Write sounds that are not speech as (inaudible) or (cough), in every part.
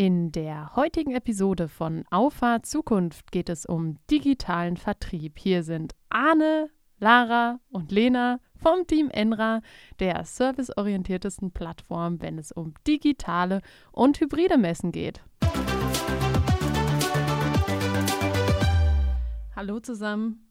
In der heutigen Episode von Auffahrt Zukunft geht es um digitalen Vertrieb. Hier sind Arne, Lara und Lena vom Team Enra, der serviceorientiertesten Plattform, wenn es um digitale und hybride Messen geht. Hallo zusammen.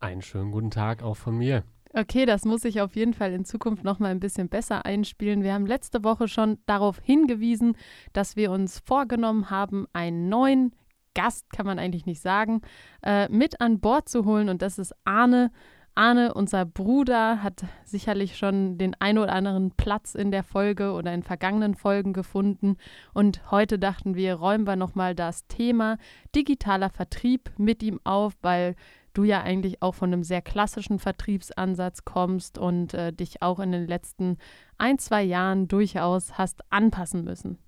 Einen schönen guten Tag auch von mir. Okay, das muss ich auf jeden Fall in Zukunft noch mal ein bisschen besser einspielen. Wir haben letzte Woche schon darauf hingewiesen, dass wir uns vorgenommen haben, einen neuen Gast, kann man eigentlich nicht sagen, äh, mit an Bord zu holen. Und das ist Arne. Arne, unser Bruder, hat sicherlich schon den ein oder anderen Platz in der Folge oder in vergangenen Folgen gefunden. Und heute dachten wir, räumen wir nochmal das Thema digitaler Vertrieb mit ihm auf, weil du ja eigentlich auch von einem sehr klassischen Vertriebsansatz kommst und äh, dich auch in den letzten ein, zwei Jahren durchaus hast anpassen müssen.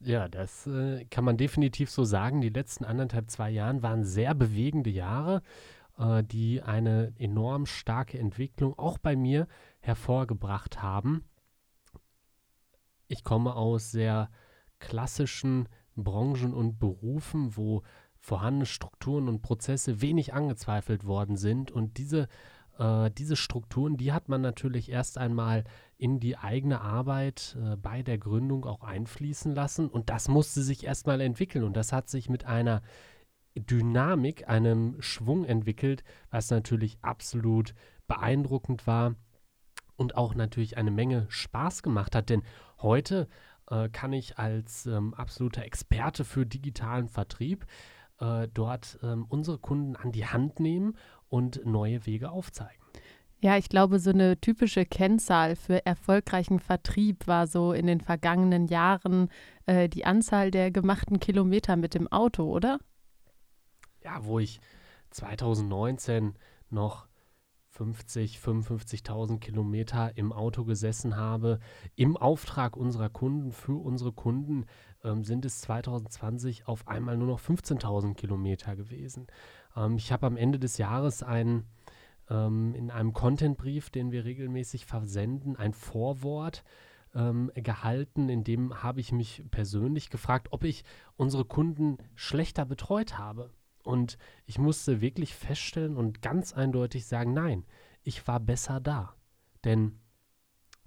Ja, das äh, kann man definitiv so sagen. Die letzten anderthalb, zwei Jahre waren sehr bewegende Jahre, äh, die eine enorm starke Entwicklung auch bei mir hervorgebracht haben. Ich komme aus sehr klassischen Branchen und Berufen, wo vorhandene Strukturen und Prozesse wenig angezweifelt worden sind. Und diese, äh, diese Strukturen, die hat man natürlich erst einmal in die eigene Arbeit äh, bei der Gründung auch einfließen lassen. Und das musste sich erstmal entwickeln. Und das hat sich mit einer Dynamik, einem Schwung entwickelt, was natürlich absolut beeindruckend war und auch natürlich eine Menge Spaß gemacht hat. Denn heute äh, kann ich als ähm, absoluter Experte für digitalen Vertrieb äh, dort ähm, unsere Kunden an die Hand nehmen und neue Wege aufzeigen. Ja, ich glaube, so eine typische Kennzahl für erfolgreichen Vertrieb war so in den vergangenen Jahren äh, die Anzahl der gemachten Kilometer mit dem Auto, oder? Ja, wo ich 2019 noch 50, 55.000 Kilometer im Auto gesessen habe, im Auftrag unserer Kunden, für unsere Kunden, ähm, sind es 2020 auf einmal nur noch 15.000 Kilometer gewesen. Ähm, ich habe am Ende des Jahres ein, ähm, in einem Contentbrief, den wir regelmäßig versenden, ein Vorwort ähm, gehalten, in dem habe ich mich persönlich gefragt, ob ich unsere Kunden schlechter betreut habe. Und ich musste wirklich feststellen und ganz eindeutig sagen, nein, ich war besser da. Denn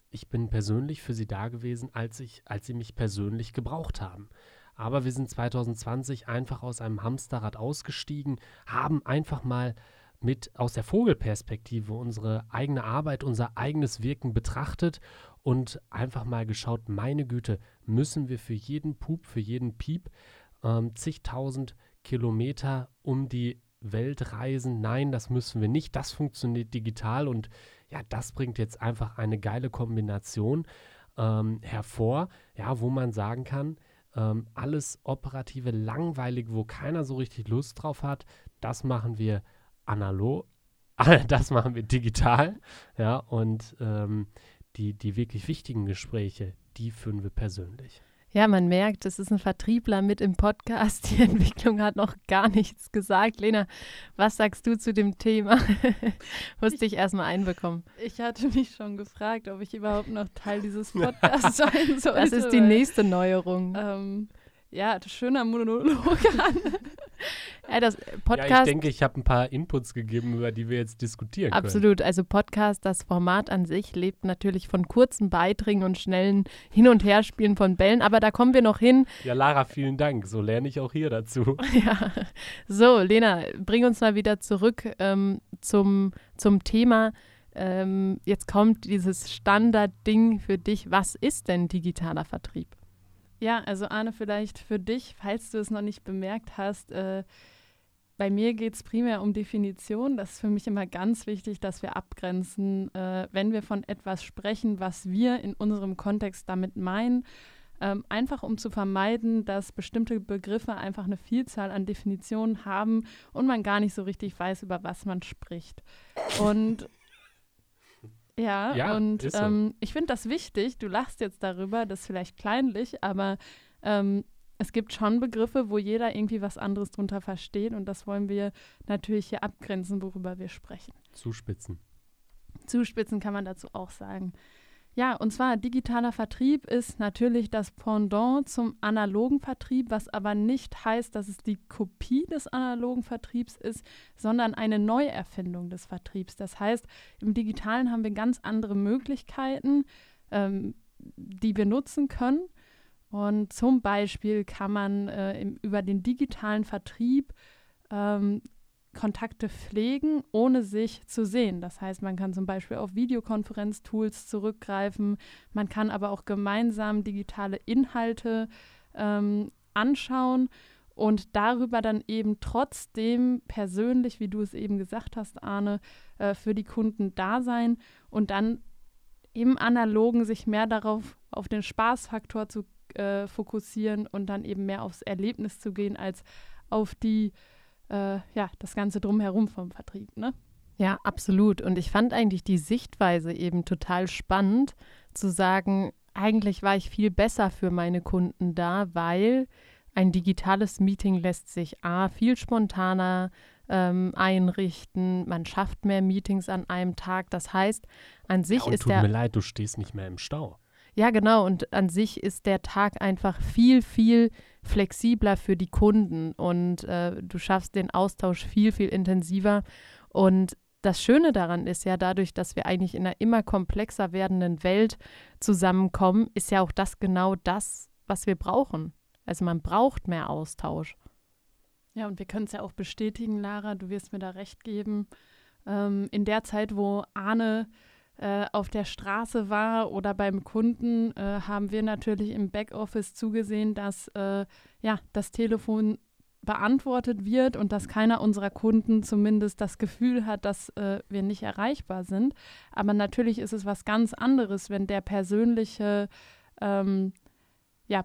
ich bin persönlich für sie da gewesen, als, ich, als sie mich persönlich gebraucht haben. Aber wir sind 2020 einfach aus einem Hamsterrad ausgestiegen, haben einfach mal mit aus der Vogelperspektive unsere eigene Arbeit, unser eigenes Wirken betrachtet und einfach mal geschaut, meine Güte, müssen wir für jeden Pup, für jeden Piep ähm, zigtausend Kilometer um die Welt reisen. Nein, das müssen wir nicht. Das funktioniert digital und ja, das bringt jetzt einfach eine geile Kombination ähm, hervor, ja, wo man sagen kann, ähm, alles operative, langweilig, wo keiner so richtig Lust drauf hat, das machen wir analog, (laughs) das machen wir digital, ja, und ähm, die, die wirklich wichtigen Gespräche, die führen wir persönlich. Ja, man merkt, es ist ein Vertriebler mit im Podcast. (laughs) Die Entwicklung hat noch gar nichts gesagt. Lena, was sagst du zu dem Thema? (laughs) Musste ich, ich erstmal einbekommen. Ich hatte mich schon gefragt, ob ich überhaupt noch Teil dieses (laughs) Podcasts sein sollte. Das ist die nächste Neuerung. Ähm, ja, schöner Monolog (laughs) an. ja, das Podcast, ja, ich denke, ich habe ein paar Inputs gegeben, über die wir jetzt diskutieren können. Absolut. Also Podcast, das Format an sich lebt natürlich von kurzen Beiträgen und schnellen Hin- und Herspielen von Bällen, aber da kommen wir noch hin. Ja, Lara, vielen Dank. So lerne ich auch hier dazu. (laughs) ja. So, Lena, bring uns mal wieder zurück ähm, zum, zum Thema. Ähm, jetzt kommt dieses Standardding für dich. Was ist denn digitaler Vertrieb? Ja, also Arne, vielleicht für dich, falls du es noch nicht bemerkt hast, äh, bei mir geht es primär um Definition. Das ist für mich immer ganz wichtig, dass wir abgrenzen, äh, wenn wir von etwas sprechen, was wir in unserem Kontext damit meinen. Ähm, einfach um zu vermeiden, dass bestimmte Begriffe einfach eine Vielzahl an Definitionen haben und man gar nicht so richtig weiß, über was man spricht. Und ja, ja und so. ähm, ich finde das wichtig. Du lachst jetzt darüber, das ist vielleicht kleinlich, aber ähm, es gibt schon Begriffe, wo jeder irgendwie was anderes drunter versteht und das wollen wir natürlich hier abgrenzen, worüber wir sprechen. Zuspitzen. Zuspitzen kann man dazu auch sagen. Ja, und zwar digitaler Vertrieb ist natürlich das Pendant zum analogen Vertrieb, was aber nicht heißt, dass es die Kopie des analogen Vertriebs ist, sondern eine Neuerfindung des Vertriebs. Das heißt, im digitalen haben wir ganz andere Möglichkeiten, ähm, die wir nutzen können. Und zum Beispiel kann man äh, im, über den digitalen Vertrieb ähm, Kontakte pflegen, ohne sich zu sehen. Das heißt, man kann zum Beispiel auf Videokonferenztools zurückgreifen, man kann aber auch gemeinsam digitale Inhalte ähm, anschauen und darüber dann eben trotzdem persönlich, wie du es eben gesagt hast, Arne, äh, für die Kunden da sein und dann im Analogen sich mehr darauf, auf den Spaßfaktor zu äh, fokussieren und dann eben mehr aufs Erlebnis zu gehen, als auf die äh, ja, das Ganze drumherum vom Vertrieb, ne? Ja, absolut. Und ich fand eigentlich die Sichtweise eben total spannend, zu sagen, eigentlich war ich viel besser für meine Kunden da, weil ein digitales Meeting lässt sich A, viel spontaner ähm, einrichten, man schafft mehr Meetings an einem Tag. Das heißt, an sich ja, ist tut der. Tut mir leid, du stehst nicht mehr im Stau. Ja, genau. Und an sich ist der Tag einfach viel, viel flexibler für die Kunden und äh, du schaffst den Austausch viel, viel intensiver. Und das Schöne daran ist ja, dadurch, dass wir eigentlich in einer immer komplexer werdenden Welt zusammenkommen, ist ja auch das genau das, was wir brauchen. Also man braucht mehr Austausch. Ja, und wir können es ja auch bestätigen, Lara, du wirst mir da recht geben. Ähm, in der Zeit, wo Arne auf der Straße war oder beim Kunden, äh, haben wir natürlich im Backoffice zugesehen, dass äh, ja, das Telefon beantwortet wird und dass keiner unserer Kunden zumindest das Gefühl hat, dass äh, wir nicht erreichbar sind. Aber natürlich ist es was ganz anderes, wenn der persönliche ähm, ja,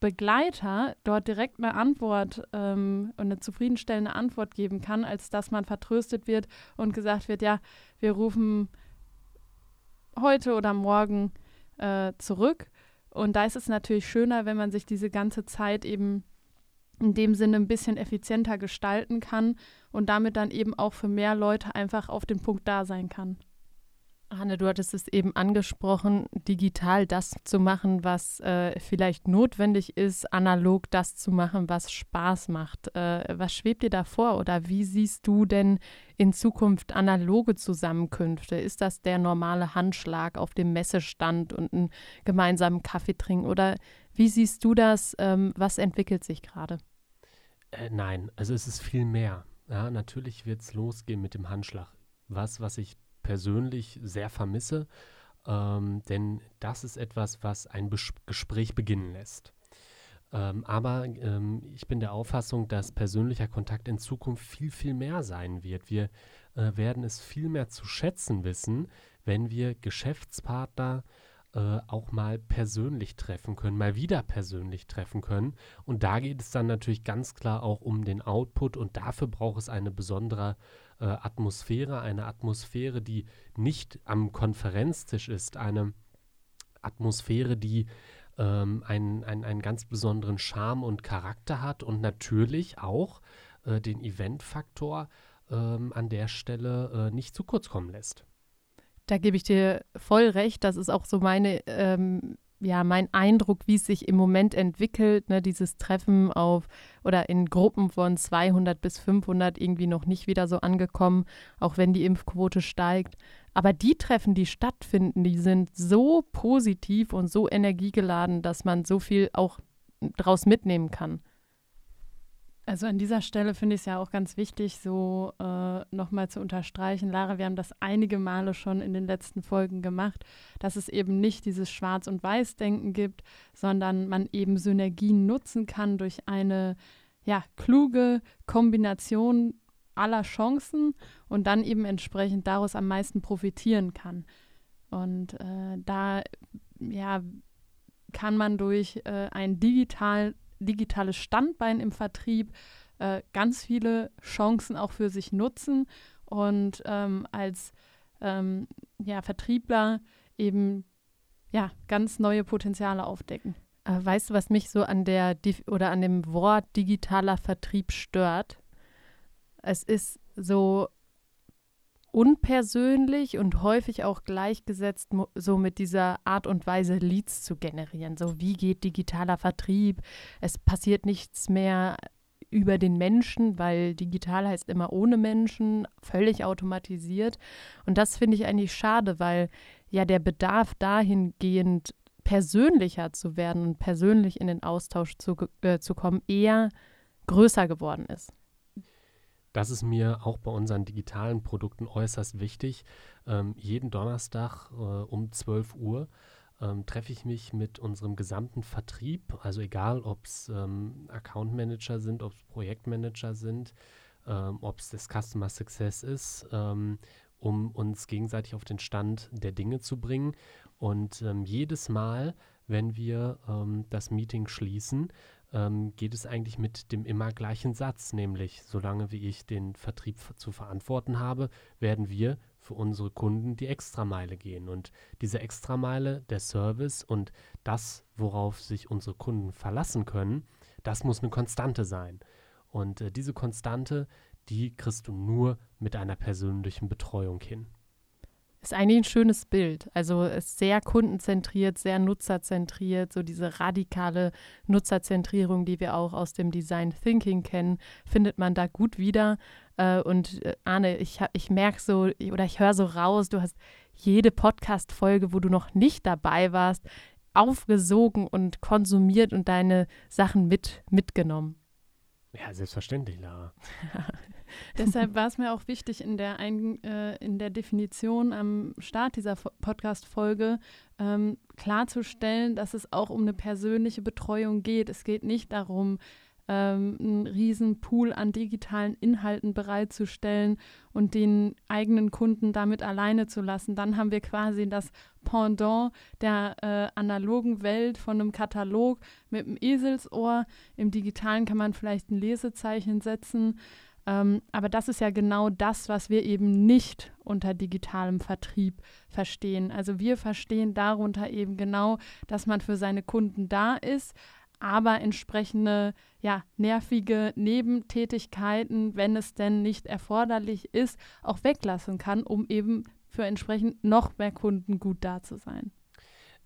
Begleiter dort direkt eine Antwort ähm, und eine zufriedenstellende Antwort geben kann, als dass man vertröstet wird und gesagt wird, ja, wir rufen heute oder morgen äh, zurück. Und da ist es natürlich schöner, wenn man sich diese ganze Zeit eben in dem Sinne ein bisschen effizienter gestalten kann und damit dann eben auch für mehr Leute einfach auf den Punkt da sein kann. Hanne, du hattest es eben angesprochen, digital das zu machen, was äh, vielleicht notwendig ist, analog das zu machen, was Spaß macht. Äh, was schwebt dir da vor oder wie siehst du denn in Zukunft analoge Zusammenkünfte? Ist das der normale Handschlag auf dem Messestand und einen gemeinsamen Kaffee trinken oder wie siehst du das? Ähm, was entwickelt sich gerade? Äh, nein, also es ist viel mehr. Ja, natürlich wird es losgehen mit dem Handschlag. Was, was ich persönlich sehr vermisse, ähm, denn das ist etwas, was ein Bes Gespräch beginnen lässt. Ähm, aber ähm, ich bin der Auffassung, dass persönlicher Kontakt in Zukunft viel, viel mehr sein wird. Wir äh, werden es viel mehr zu schätzen wissen, wenn wir Geschäftspartner äh, auch mal persönlich treffen können, mal wieder persönlich treffen können. Und da geht es dann natürlich ganz klar auch um den Output und dafür braucht es eine besondere äh, Atmosphäre, eine Atmosphäre, die nicht am Konferenztisch ist, eine Atmosphäre, die ähm, einen, einen, einen ganz besonderen Charme und Charakter hat und natürlich auch äh, den Eventfaktor ähm, an der Stelle äh, nicht zu kurz kommen lässt. Da gebe ich dir voll recht. Das ist auch so meine ähm, ja, mein Eindruck, wie es sich im Moment entwickelt, ne, dieses Treffen auf oder in Gruppen von 200 bis 500 irgendwie noch nicht wieder so angekommen, auch wenn die Impfquote steigt. Aber die Treffen, die stattfinden, die sind so positiv und so energiegeladen, dass man so viel auch draus mitnehmen kann. Also an dieser Stelle finde ich es ja auch ganz wichtig, so äh, nochmal zu unterstreichen. Lara, wir haben das einige Male schon in den letzten Folgen gemacht, dass es eben nicht dieses Schwarz- und Weiß-Denken gibt, sondern man eben Synergien nutzen kann durch eine ja, kluge Kombination aller Chancen und dann eben entsprechend daraus am meisten profitieren kann. Und äh, da ja, kann man durch äh, ein digital digitales Standbein im Vertrieb äh, ganz viele Chancen auch für sich nutzen und ähm, als ähm, ja, Vertriebler eben ja, ganz neue Potenziale aufdecken. Äh, weißt du, was mich so an der oder an dem Wort digitaler Vertrieb stört? Es ist so unpersönlich und häufig auch gleichgesetzt so mit dieser Art und Weise Leads zu generieren. So wie geht digitaler Vertrieb? Es passiert nichts mehr über den Menschen, weil digital heißt immer ohne Menschen, völlig automatisiert. Und das finde ich eigentlich schade, weil ja der Bedarf dahingehend persönlicher zu werden und persönlich in den Austausch zu, äh, zu kommen, eher größer geworden ist. Das ist mir auch bei unseren digitalen Produkten äußerst wichtig. Ähm, jeden Donnerstag äh, um 12 Uhr ähm, treffe ich mich mit unserem gesamten Vertrieb, also egal ob es ähm, Account Manager sind, ob es Projektmanager sind, ähm, ob es das Customer Success ist, ähm, um uns gegenseitig auf den Stand der Dinge zu bringen. Und ähm, jedes Mal, wenn wir das Meeting schließen, ähm, geht es eigentlich mit dem immer gleichen Satz, nämlich solange wie ich den Vertrieb zu verantworten habe, werden wir für unsere Kunden die Extrameile gehen. Und diese Extrameile, der Service und das, worauf sich unsere Kunden verlassen können, das muss eine Konstante sein. Und äh, diese Konstante, die kriegst du nur mit einer persönlichen Betreuung hin. Ist eigentlich ein schönes Bild. Also ist sehr kundenzentriert, sehr nutzerzentriert, so diese radikale Nutzerzentrierung, die wir auch aus dem Design Thinking kennen, findet man da gut wieder. Äh, und äh, Arne, ich, ich merke so oder ich höre so raus, du hast jede Podcast-Folge, wo du noch nicht dabei warst, aufgesogen und konsumiert und deine Sachen mit, mitgenommen. Ja, selbstverständlich, Lara. (laughs) Deshalb war es mir auch wichtig, in der, ein, äh, in der Definition am Start dieser Podcast-Folge ähm, klarzustellen, dass es auch um eine persönliche Betreuung geht. Es geht nicht darum, ähm, einen riesen Pool an digitalen Inhalten bereitzustellen und den eigenen Kunden damit alleine zu lassen. Dann haben wir quasi das Pendant der äh, analogen Welt von einem Katalog mit einem Eselsohr. Im digitalen kann man vielleicht ein Lesezeichen setzen. Ähm, aber das ist ja genau das, was wir eben nicht unter digitalem Vertrieb verstehen. Also wir verstehen darunter eben genau, dass man für seine Kunden da ist, aber entsprechende ja, nervige Nebentätigkeiten, wenn es denn nicht erforderlich ist, auch weglassen kann, um eben für entsprechend noch mehr Kunden gut da zu sein.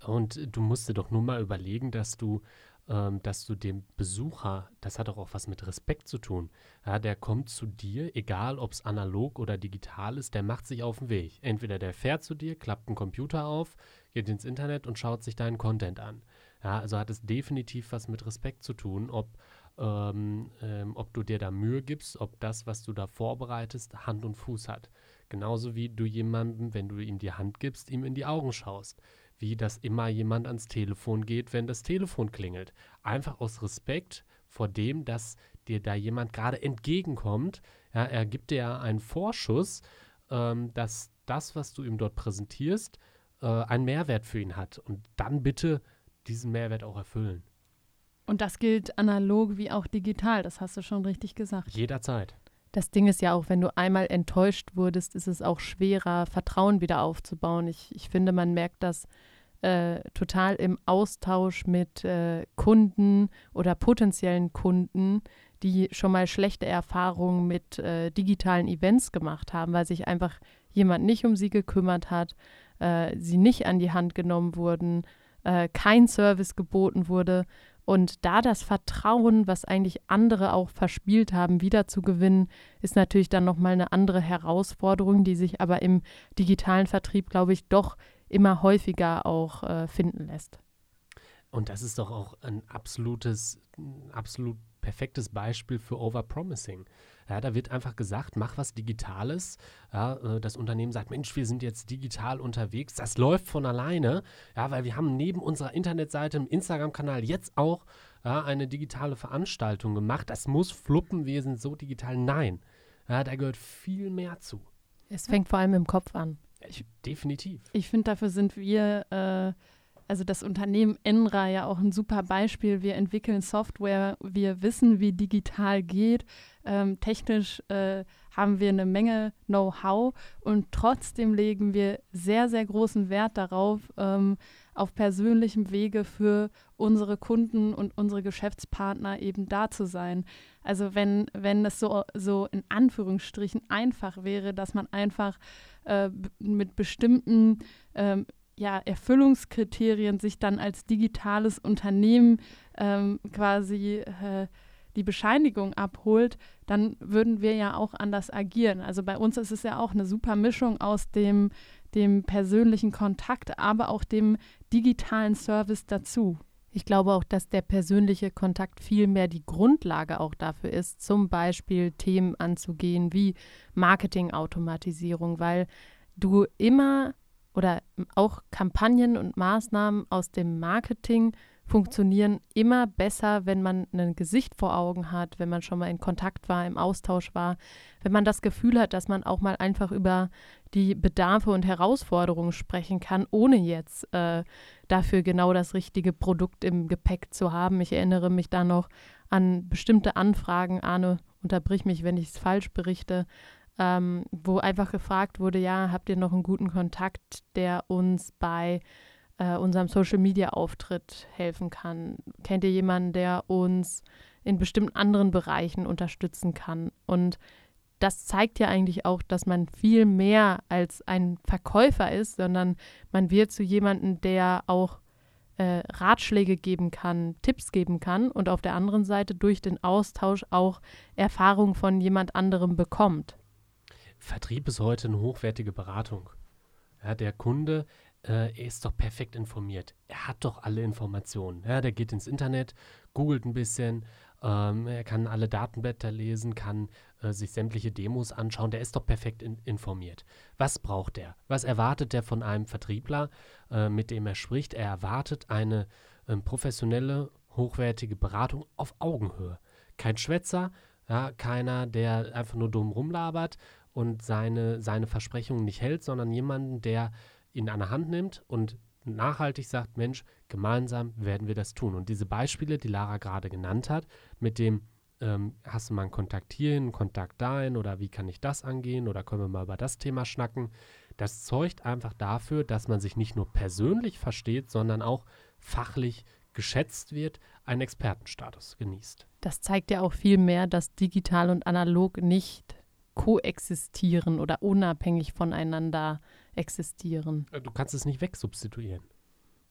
Und du musst dir doch nur mal überlegen, dass du ähm, dass du dem Besucher, das hat auch was mit Respekt zu tun, ja, der kommt zu dir, egal ob es analog oder digital ist, der macht sich auf den Weg. Entweder der fährt zu dir, klappt einen Computer auf, geht ins Internet und schaut sich deinen Content an. Ja, also hat es definitiv was mit Respekt zu tun, ob, ähm, ähm, ob du dir da Mühe gibst, ob das, was du da vorbereitest, Hand und Fuß hat. Genauso wie du jemandem, wenn du ihm die Hand gibst, ihm in die Augen schaust wie dass immer jemand ans Telefon geht, wenn das Telefon klingelt. Einfach aus Respekt vor dem, dass dir da jemand gerade entgegenkommt. Ja, er gibt dir einen Vorschuss, ähm, dass das, was du ihm dort präsentierst, äh, einen Mehrwert für ihn hat. Und dann bitte diesen Mehrwert auch erfüllen. Und das gilt analog wie auch digital, das hast du schon richtig gesagt. Jederzeit. Das Ding ist ja auch, wenn du einmal enttäuscht wurdest, ist es auch schwerer, Vertrauen wieder aufzubauen. Ich, ich finde, man merkt das äh, total im Austausch mit äh, Kunden oder potenziellen Kunden, die schon mal schlechte Erfahrungen mit äh, digitalen Events gemacht haben, weil sich einfach jemand nicht um sie gekümmert hat, äh, sie nicht an die Hand genommen wurden, äh, kein Service geboten wurde. Und da das Vertrauen, was eigentlich andere auch verspielt haben, wiederzugewinnen, ist natürlich dann nochmal eine andere Herausforderung, die sich aber im digitalen Vertrieb, glaube ich, doch immer häufiger auch äh, finden lässt. Und das ist doch auch ein absolutes, absolut perfektes Beispiel für Overpromising. Ja, da wird einfach gesagt, mach was Digitales. Ja, äh, das Unternehmen sagt, Mensch, wir sind jetzt digital unterwegs. Das läuft von alleine, ja, weil wir haben neben unserer Internetseite im Instagram-Kanal jetzt auch ja, eine digitale Veranstaltung gemacht. Das muss fluppen, wir sind so digital. Nein, ja, da gehört viel mehr zu. Es fängt vor allem im Kopf an. Ich, definitiv. Ich finde, dafür sind wir, äh, also das Unternehmen Enra ja auch ein super Beispiel. Wir entwickeln Software, wir wissen, wie digital geht. Ähm, technisch äh, haben wir eine Menge Know-how und trotzdem legen wir sehr, sehr großen Wert darauf, ähm, auf persönlichem Wege für unsere Kunden und unsere Geschäftspartner eben da zu sein. Also wenn, wenn es so, so in Anführungsstrichen einfach wäre, dass man einfach äh, mit bestimmten ähm, ja, Erfüllungskriterien sich dann als digitales Unternehmen ähm, quasi äh, die Bescheinigung abholt, dann würden wir ja auch anders agieren. Also bei uns ist es ja auch eine super Mischung aus dem, dem persönlichen Kontakt, aber auch dem digitalen Service dazu. Ich glaube auch, dass der persönliche Kontakt viel mehr die Grundlage auch dafür ist, zum Beispiel Themen anzugehen wie Marketingautomatisierung, weil du immer oder auch Kampagnen und Maßnahmen aus dem Marketing funktionieren immer besser, wenn man ein Gesicht vor Augen hat, wenn man schon mal in Kontakt war, im Austausch war, wenn man das Gefühl hat, dass man auch mal einfach über die Bedarfe und Herausforderungen sprechen kann, ohne jetzt äh, dafür genau das richtige Produkt im Gepäck zu haben. Ich erinnere mich da noch an bestimmte Anfragen, Arne, unterbrich mich, wenn ich es falsch berichte, ähm, wo einfach gefragt wurde, ja, habt ihr noch einen guten Kontakt, der uns bei äh, unserem Social-Media-Auftritt helfen kann? Kennt ihr jemanden, der uns in bestimmten anderen Bereichen unterstützen kann? Und das zeigt ja eigentlich auch, dass man viel mehr als ein Verkäufer ist, sondern man wird zu jemandem, der auch äh, Ratschläge geben kann, Tipps geben kann und auf der anderen Seite durch den Austausch auch Erfahrung von jemand anderem bekommt. Vertrieb ist heute eine hochwertige Beratung. Ja, der Kunde äh, ist doch perfekt informiert. Er hat doch alle Informationen. Ja, der geht ins Internet, googelt ein bisschen, ähm, er kann alle Datenblätter lesen, kann äh, sich sämtliche Demos anschauen. Der ist doch perfekt in, informiert. Was braucht er? Was erwartet er von einem Vertriebler, äh, mit dem er spricht? Er erwartet eine ähm, professionelle, hochwertige Beratung auf Augenhöhe. Kein Schwätzer, ja, keiner, der einfach nur dumm rumlabert und seine, seine Versprechungen nicht hält, sondern jemanden, der ihn an der Hand nimmt und nachhaltig sagt, Mensch, gemeinsam werden wir das tun. Und diese Beispiele, die Lara gerade genannt hat, mit dem ähm, hast du mal einen Kontakt hierhin, einen Kontakt dahin oder wie kann ich das angehen oder können wir mal über das Thema schnacken, das zeugt einfach dafür, dass man sich nicht nur persönlich versteht, sondern auch fachlich geschätzt wird, einen Expertenstatus genießt. Das zeigt ja auch viel mehr, dass digital und analog nicht koexistieren oder unabhängig voneinander existieren. Äh, du kannst es nicht wegsubstituieren.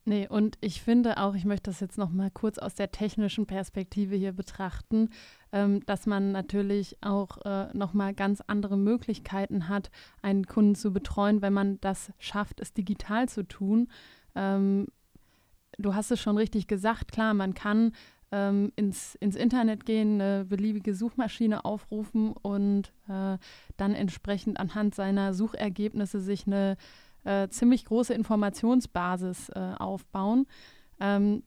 Nee, und ich finde auch, ich möchte das jetzt noch mal kurz aus der technischen Perspektive hier betrachten, ähm, dass man natürlich auch äh, noch mal ganz andere Möglichkeiten hat, einen Kunden zu betreuen, wenn man das schafft, es digital zu tun. Ähm, du hast es schon richtig gesagt, klar, man kann ähm, ins, ins Internet gehen, eine beliebige Suchmaschine aufrufen und äh, dann entsprechend anhand seiner Suchergebnisse sich eine äh, ziemlich große Informationsbasis äh, aufbauen. Ähm,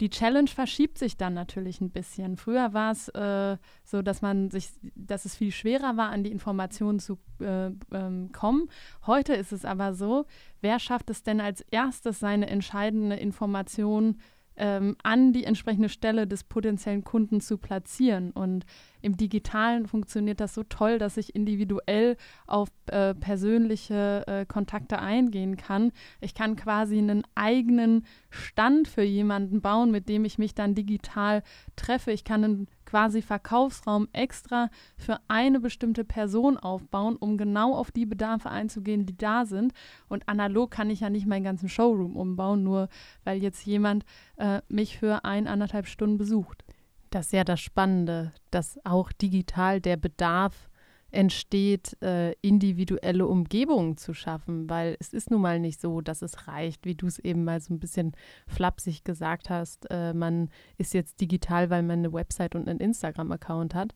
die Challenge verschiebt sich dann natürlich ein bisschen. Früher war es äh, so, dass man sich, dass es viel schwerer war, an die Informationen zu äh, ähm, kommen. Heute ist es aber so, wer schafft es denn als erstes, seine entscheidende Information ähm, an die entsprechende Stelle des potenziellen Kunden zu platzieren. Und im Digitalen funktioniert das so toll, dass ich individuell auf äh, persönliche äh, Kontakte eingehen kann. Ich kann quasi einen eigenen Stand für jemanden bauen, mit dem ich mich dann digital treffe. Ich kann einen quasi Verkaufsraum extra für eine bestimmte Person aufbauen, um genau auf die Bedarfe einzugehen, die da sind. Und analog kann ich ja nicht meinen ganzen Showroom umbauen, nur weil jetzt jemand äh, mich für ein, anderthalb Stunden besucht. Das ist ja das Spannende, dass auch digital der Bedarf entsteht, äh, individuelle Umgebungen zu schaffen, weil es ist nun mal nicht so, dass es reicht, wie du es eben mal so ein bisschen flapsig gesagt hast, äh, man ist jetzt digital, weil man eine Website und einen Instagram-Account hat.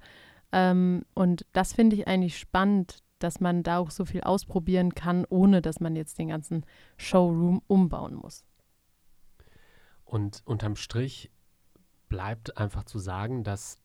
Ähm, und das finde ich eigentlich spannend, dass man da auch so viel ausprobieren kann, ohne dass man jetzt den ganzen Showroom umbauen muss. Und unterm Strich bleibt einfach zu sagen, dass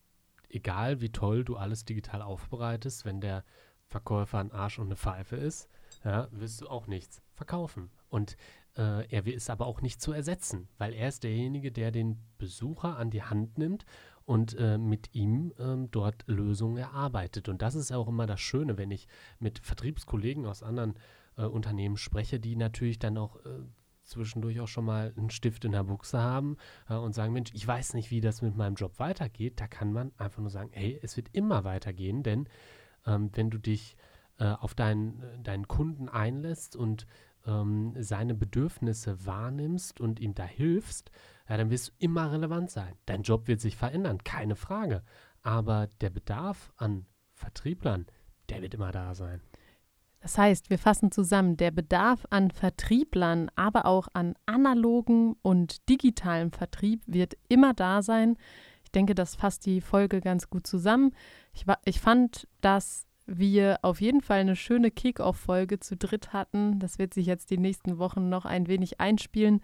egal wie toll du alles digital aufbereitest, wenn der Verkäufer ein Arsch und eine Pfeife ist, ja, wirst du auch nichts verkaufen. Und äh, er ist aber auch nicht zu ersetzen, weil er ist derjenige, der den Besucher an die Hand nimmt und äh, mit ihm ähm, dort Lösungen erarbeitet. Und das ist auch immer das Schöne, wenn ich mit Vertriebskollegen aus anderen äh, Unternehmen spreche, die natürlich dann auch äh, zwischendurch auch schon mal einen Stift in der Buchse haben äh, und sagen, Mensch, ich weiß nicht, wie das mit meinem Job weitergeht, da kann man einfach nur sagen, hey, es wird immer weitergehen, denn ähm, wenn du dich äh, auf deinen, deinen Kunden einlässt und ähm, seine Bedürfnisse wahrnimmst und ihm da hilfst, ja, dann wirst du immer relevant sein. Dein Job wird sich verändern, keine Frage. Aber der Bedarf an Vertrieblern, der wird immer da sein. Das heißt, wir fassen zusammen, der Bedarf an Vertrieblern, aber auch an analogen und digitalem Vertrieb wird immer da sein. Ich denke, das fasst die Folge ganz gut zusammen. Ich, ich fand, dass wir auf jeden Fall eine schöne Kick-Off-Folge zu dritt hatten. Das wird sich jetzt die nächsten Wochen noch ein wenig einspielen.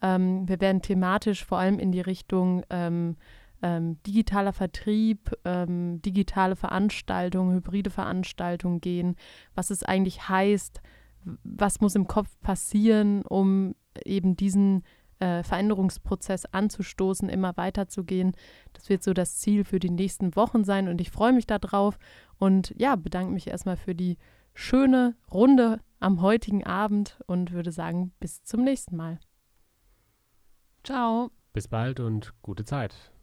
Ähm, wir werden thematisch vor allem in die Richtung ähm, ähm, digitaler Vertrieb, ähm, digitale Veranstaltungen, hybride Veranstaltungen gehen, was es eigentlich heißt, was muss im Kopf passieren, um eben diesen äh, Veränderungsprozess anzustoßen, immer weiterzugehen. Das wird so das Ziel für die nächsten Wochen sein und ich freue mich darauf und ja, bedanke mich erstmal für die schöne Runde am heutigen Abend und würde sagen, bis zum nächsten Mal. Ciao. Bis bald und gute Zeit.